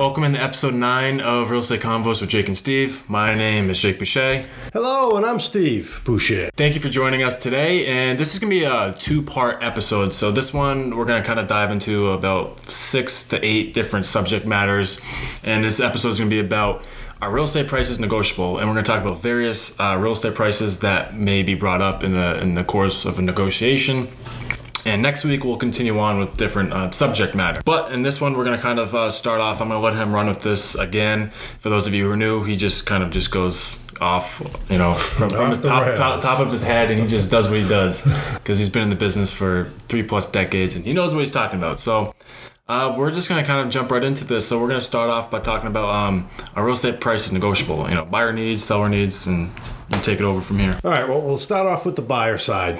Welcome into episode 9 of Real Estate Convos with Jake and Steve. My name is Jake Boucher. Hello, and I'm Steve Boucher. Thank you for joining us today. And this is going to be a two part episode. So, this one, we're going to kind of dive into about six to eight different subject matters. And this episode is going to be about are real estate prices negotiable? And we're going to talk about various uh, real estate prices that may be brought up in the in the course of a negotiation. And next week we'll continue on with different uh, subject matter. But in this one, we're going to kind of uh, start off. I'm going to let him run with this again. For those of you who are new, he just kind of just goes off, you know, from, from the, top, top top of his head, and he just does what he does because he's been in the business for three plus decades and he knows what he's talking about. So. Uh, we're just gonna kind of jump right into this. So we're gonna start off by talking about um, a real estate price is negotiable. You know, buyer needs, seller needs, and take it over from here. All right, well, we'll start off with the buyer side.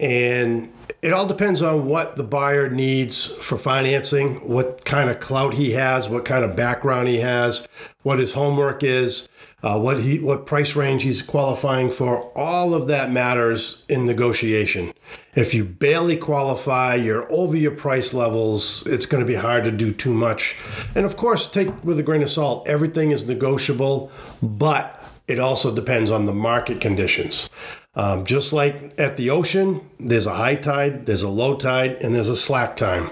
And it all depends on what the buyer needs for financing, what kind of clout he has, what kind of background he has, what his homework is, uh, what he what price range he's qualifying for. All of that matters in negotiation. If you barely qualify, you're over your price levels, it's going to be hard to do too much. And of course, take with a grain of salt, everything is negotiable, but it also depends on the market conditions. Um, just like at the ocean, there's a high tide, there's a low tide, and there's a slack time,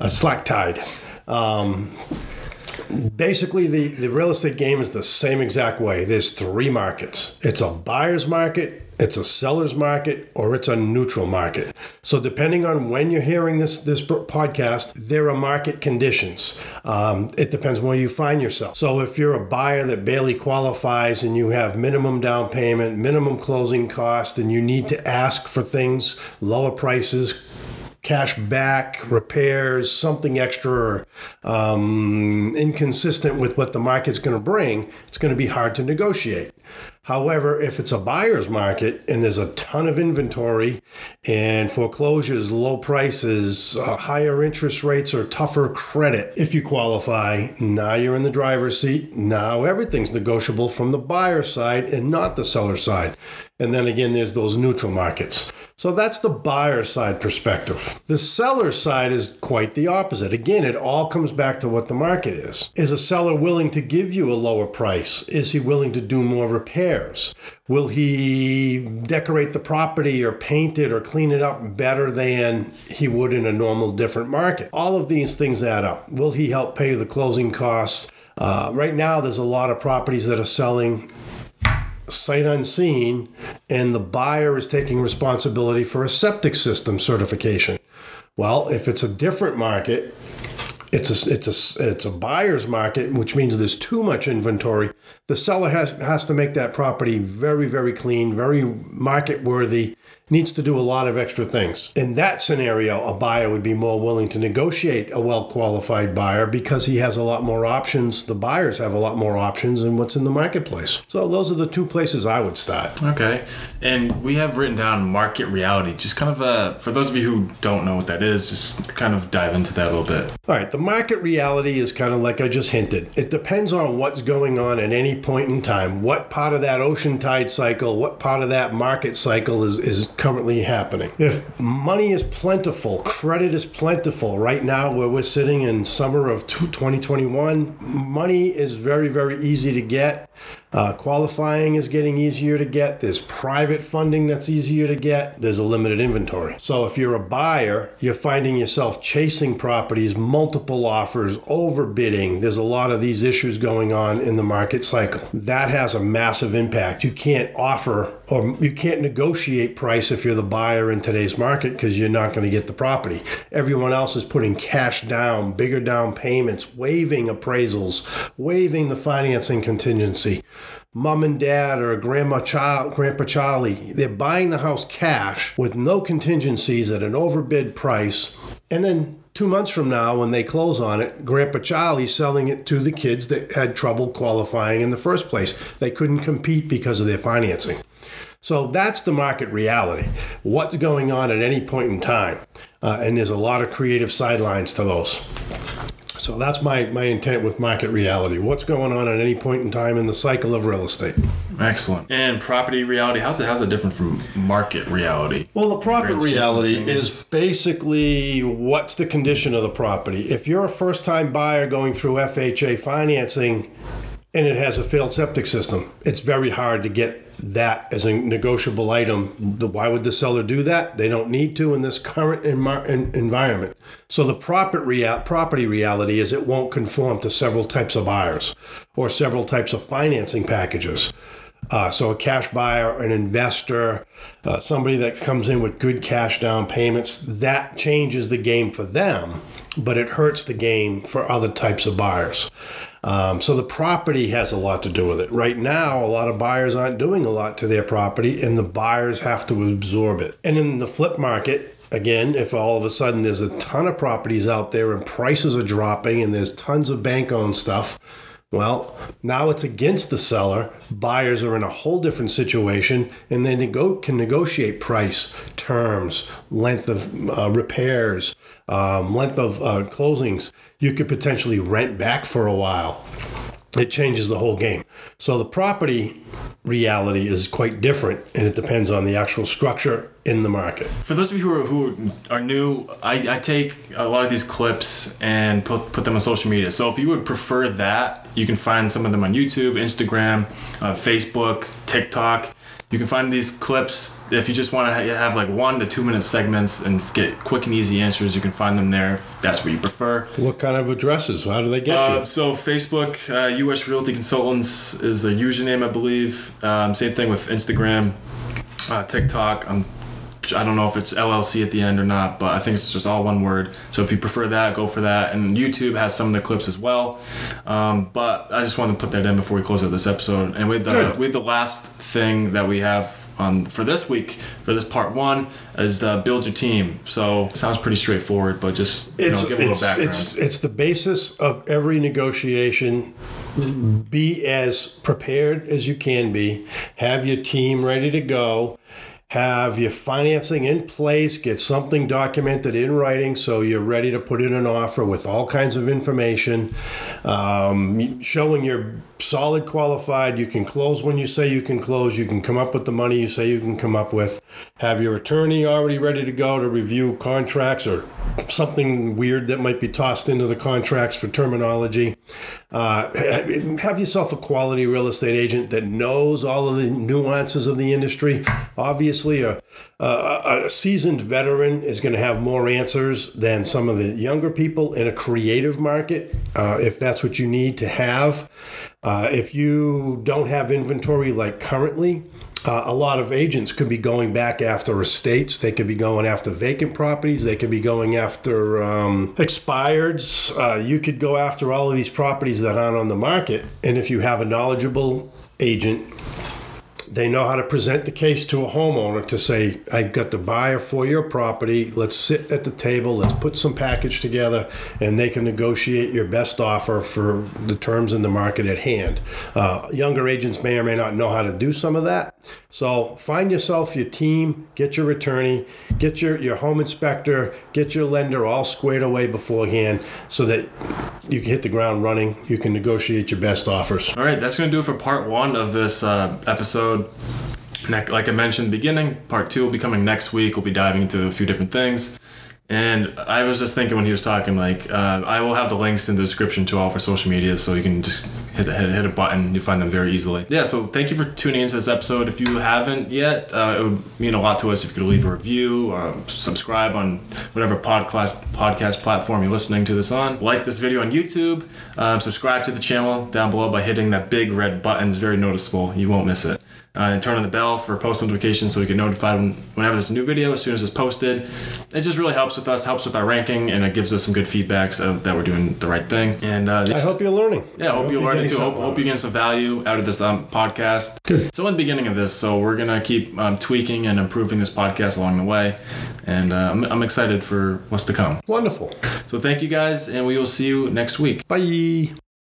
a slack tide. Um, basically, the, the real estate game is the same exact way. There's three markets. It's a buyer's market, it's a seller's market, or it's a neutral market. So depending on when you're hearing this this podcast, there are market conditions. Um, it depends where you find yourself. So if you're a buyer that barely qualifies and you have minimum down payment, minimum closing cost, and you need to ask for things, lower prices, cash back, repairs, something extra or um, inconsistent with what the market's going to bring, it's going to be hard to negotiate. However, if it's a buyer's market and there's a ton of inventory and foreclosures, low prices, uh, higher interest rates, or tougher credit, if you qualify, now you're in the driver's seat. Now everything's negotiable from the buyer side and not the seller side. And then again, there's those neutral markets. So that's the buyer side perspective. The seller side is quite the opposite. Again, it all comes back to what the market is. Is a seller willing to give you a lower price? Is he willing to do more repairs? Will he decorate the property or paint it or clean it up better than he would in a normal different market? All of these things add up. Will he help pay the closing costs? Uh, right now, there's a lot of properties that are selling sight unseen, and the buyer is taking responsibility for a septic system certification. Well, if it's a different market, it's a, it's a, it's a buyer's market, which means there's too much inventory. The seller has, has to make that property very, very clean, very market worthy, needs to do a lot of extra things. In that scenario, a buyer would be more willing to negotiate a well qualified buyer because he has a lot more options. The buyers have a lot more options than what's in the marketplace. So those are the two places I would start. Okay. And we have written down market reality. Just kind of, uh, for those of you who don't know what that is, just kind of dive into that a little bit. All right, the market reality is kind of like I just hinted. It depends on what's going on at any point in time. What part of that ocean tide cycle, what part of that market cycle is, is currently happening. If money is plentiful, credit is plentiful, right now where we're sitting in summer of 2021, money is very, very easy to get. Uh, qualifying is getting easier to get. There's private funding that's easier to get. There's a limited inventory. So if you're a buyer, you're finding yourself chasing properties, multiple offers, overbidding. There's a lot of these issues going on in the market cycle. That has a massive impact. You can't offer or you can't negotiate price if you're the buyer in today's market because you're not going to get the property. Everyone else is putting cash down, bigger down payments, waiving appraisals, waiving the financing contingency mom and dad or grandma child, grandpa Charlie, they're buying the house cash with no contingencies at an overbid price. And then two months from now, when they close on it, Grandpa Charlie's selling it to the kids that had trouble qualifying in the first place. They couldn't compete because of their financing. So that's the market reality. What's going on at any point in time? Uh, and there's a lot of creative sidelines to those. So that's my, my intent with market reality. What's going on at any point in time in the cycle of real estate? Excellent. And property reality, how's it how's it different from market reality? Well, the profit Grand scheme of reality is basically what's the condition of the property. If you're a first time buyer going through FHA financing and it has a failed septic system, it's very hard to get that as a negotiable item. The- Why would the seller do that? They don't need to in this current environment. So the rea- property reality is it won't conform to several types of buyers or several types of financing packages. Uh, so a cash buyer, an investor, uh, somebody that comes in with good cash down payments, that changes the game for them, but it hurts the game for other types of buyers. Um, so the property has a lot to do with it. Right now, a lot of buyers aren't doing a lot to their property, and the buyers have to absorb it. And in the flip market, again, if all of a sudden there's a ton of properties out there and prices are dropping and there's tons of bank owned stuff, well, now it's against the seller. Buyers are in a whole different situation, and they can negotiate price, terms, length of uh, repairs, um, length of uh, closings. You could potentially rent back for a while. It changes the whole game. So the property reality is quite different, and it depends on the actual structure in the market. For those of you who are, who are new, I, I take a lot of these clips and put, put them on social media. So if you would prefer that, you can find some of them on YouTube, Instagram, uh, Facebook, TikTok. You can find these clips if you just want to have like one to two minute segments and get quick and easy answers. You can find them there if that's what you prefer. What kind of addresses? How do they get Uh, you? so Facebook, uh, U.S. Realty Consultants is a username, I believe. Um, same thing with Instagram, uh, TikTok. I'm, I don't know if it's LLC at the end or not, but I think it's just all one word. So if you prefer that, go for that. And YouTube has some of the clips as well. Um, but I just wanted to put that in before we close out this episode. And with the Good. with the last thing that we have on for this week for this part one is uh, build your team. So it sounds pretty straightforward, but just you it's, know, give a little background. it's, it's the basis of every negotiation. Be as prepared as you can be. Have your team ready to go. Have your financing in place. Get something documented in writing so you're ready to put in an offer with all kinds of information, um, showing you're solid qualified. You can close when you say you can close. You can come up with the money you say you can come up with. Have your attorney already ready to go to review contracts or something weird that might be tossed into the contracts for terminology. Uh, have yourself a quality real estate agent that knows all of the nuances of the industry. Obviously, a, a, a seasoned veteran is going to have more answers than some of the younger people in a creative market, uh, if that's what you need to have. Uh, if you don't have inventory like currently, uh, a lot of agents could be going back after estates. They could be going after vacant properties. They could be going after um, expireds. Uh, you could go after all of these properties that aren't on the market. And if you have a knowledgeable agent, they know how to present the case to a homeowner to say, I've got the buyer for your property. Let's sit at the table. Let's put some package together, and they can negotiate your best offer for the terms in the market at hand. Uh, younger agents may or may not know how to do some of that. So find yourself your team, get your attorney, get your, your home inspector, get your lender all squared away beforehand so that you can hit the ground running. You can negotiate your best offers. All right, that's going to do it for part one of this uh, episode. Like like I mentioned beginning, part two will be coming next week. We'll be diving into a few different things. And I was just thinking when he was talking, like, uh, I will have the links in the description to all of our social media so you can just hit, hit, hit a button. You find them very easily. Yeah, so thank you for tuning into this episode. If you haven't yet, uh, it would mean a lot to us if you could leave a review or subscribe on whatever podcast, podcast platform you're listening to this on. Like this video on YouTube. Um, subscribe to the channel down below by hitting that big red button. It's very noticeable. You won't miss it. Uh, and turn on the bell for post notifications so we get notified when, whenever there's a new video as soon as it's posted. It just really helps with us, helps with our ranking, and it gives us some good feedbacks that we're doing the right thing. And uh, I hope you're learning. yeah, I hope, you're learning too. Hope, hope you're getting some value out of this um, podcast. Good. So in the beginning of this, so we're gonna keep um, tweaking and improving this podcast along the way, and uh, I'm, I'm excited for what's to come. Wonderful. So thank you guys, and we will see you next week. Bye.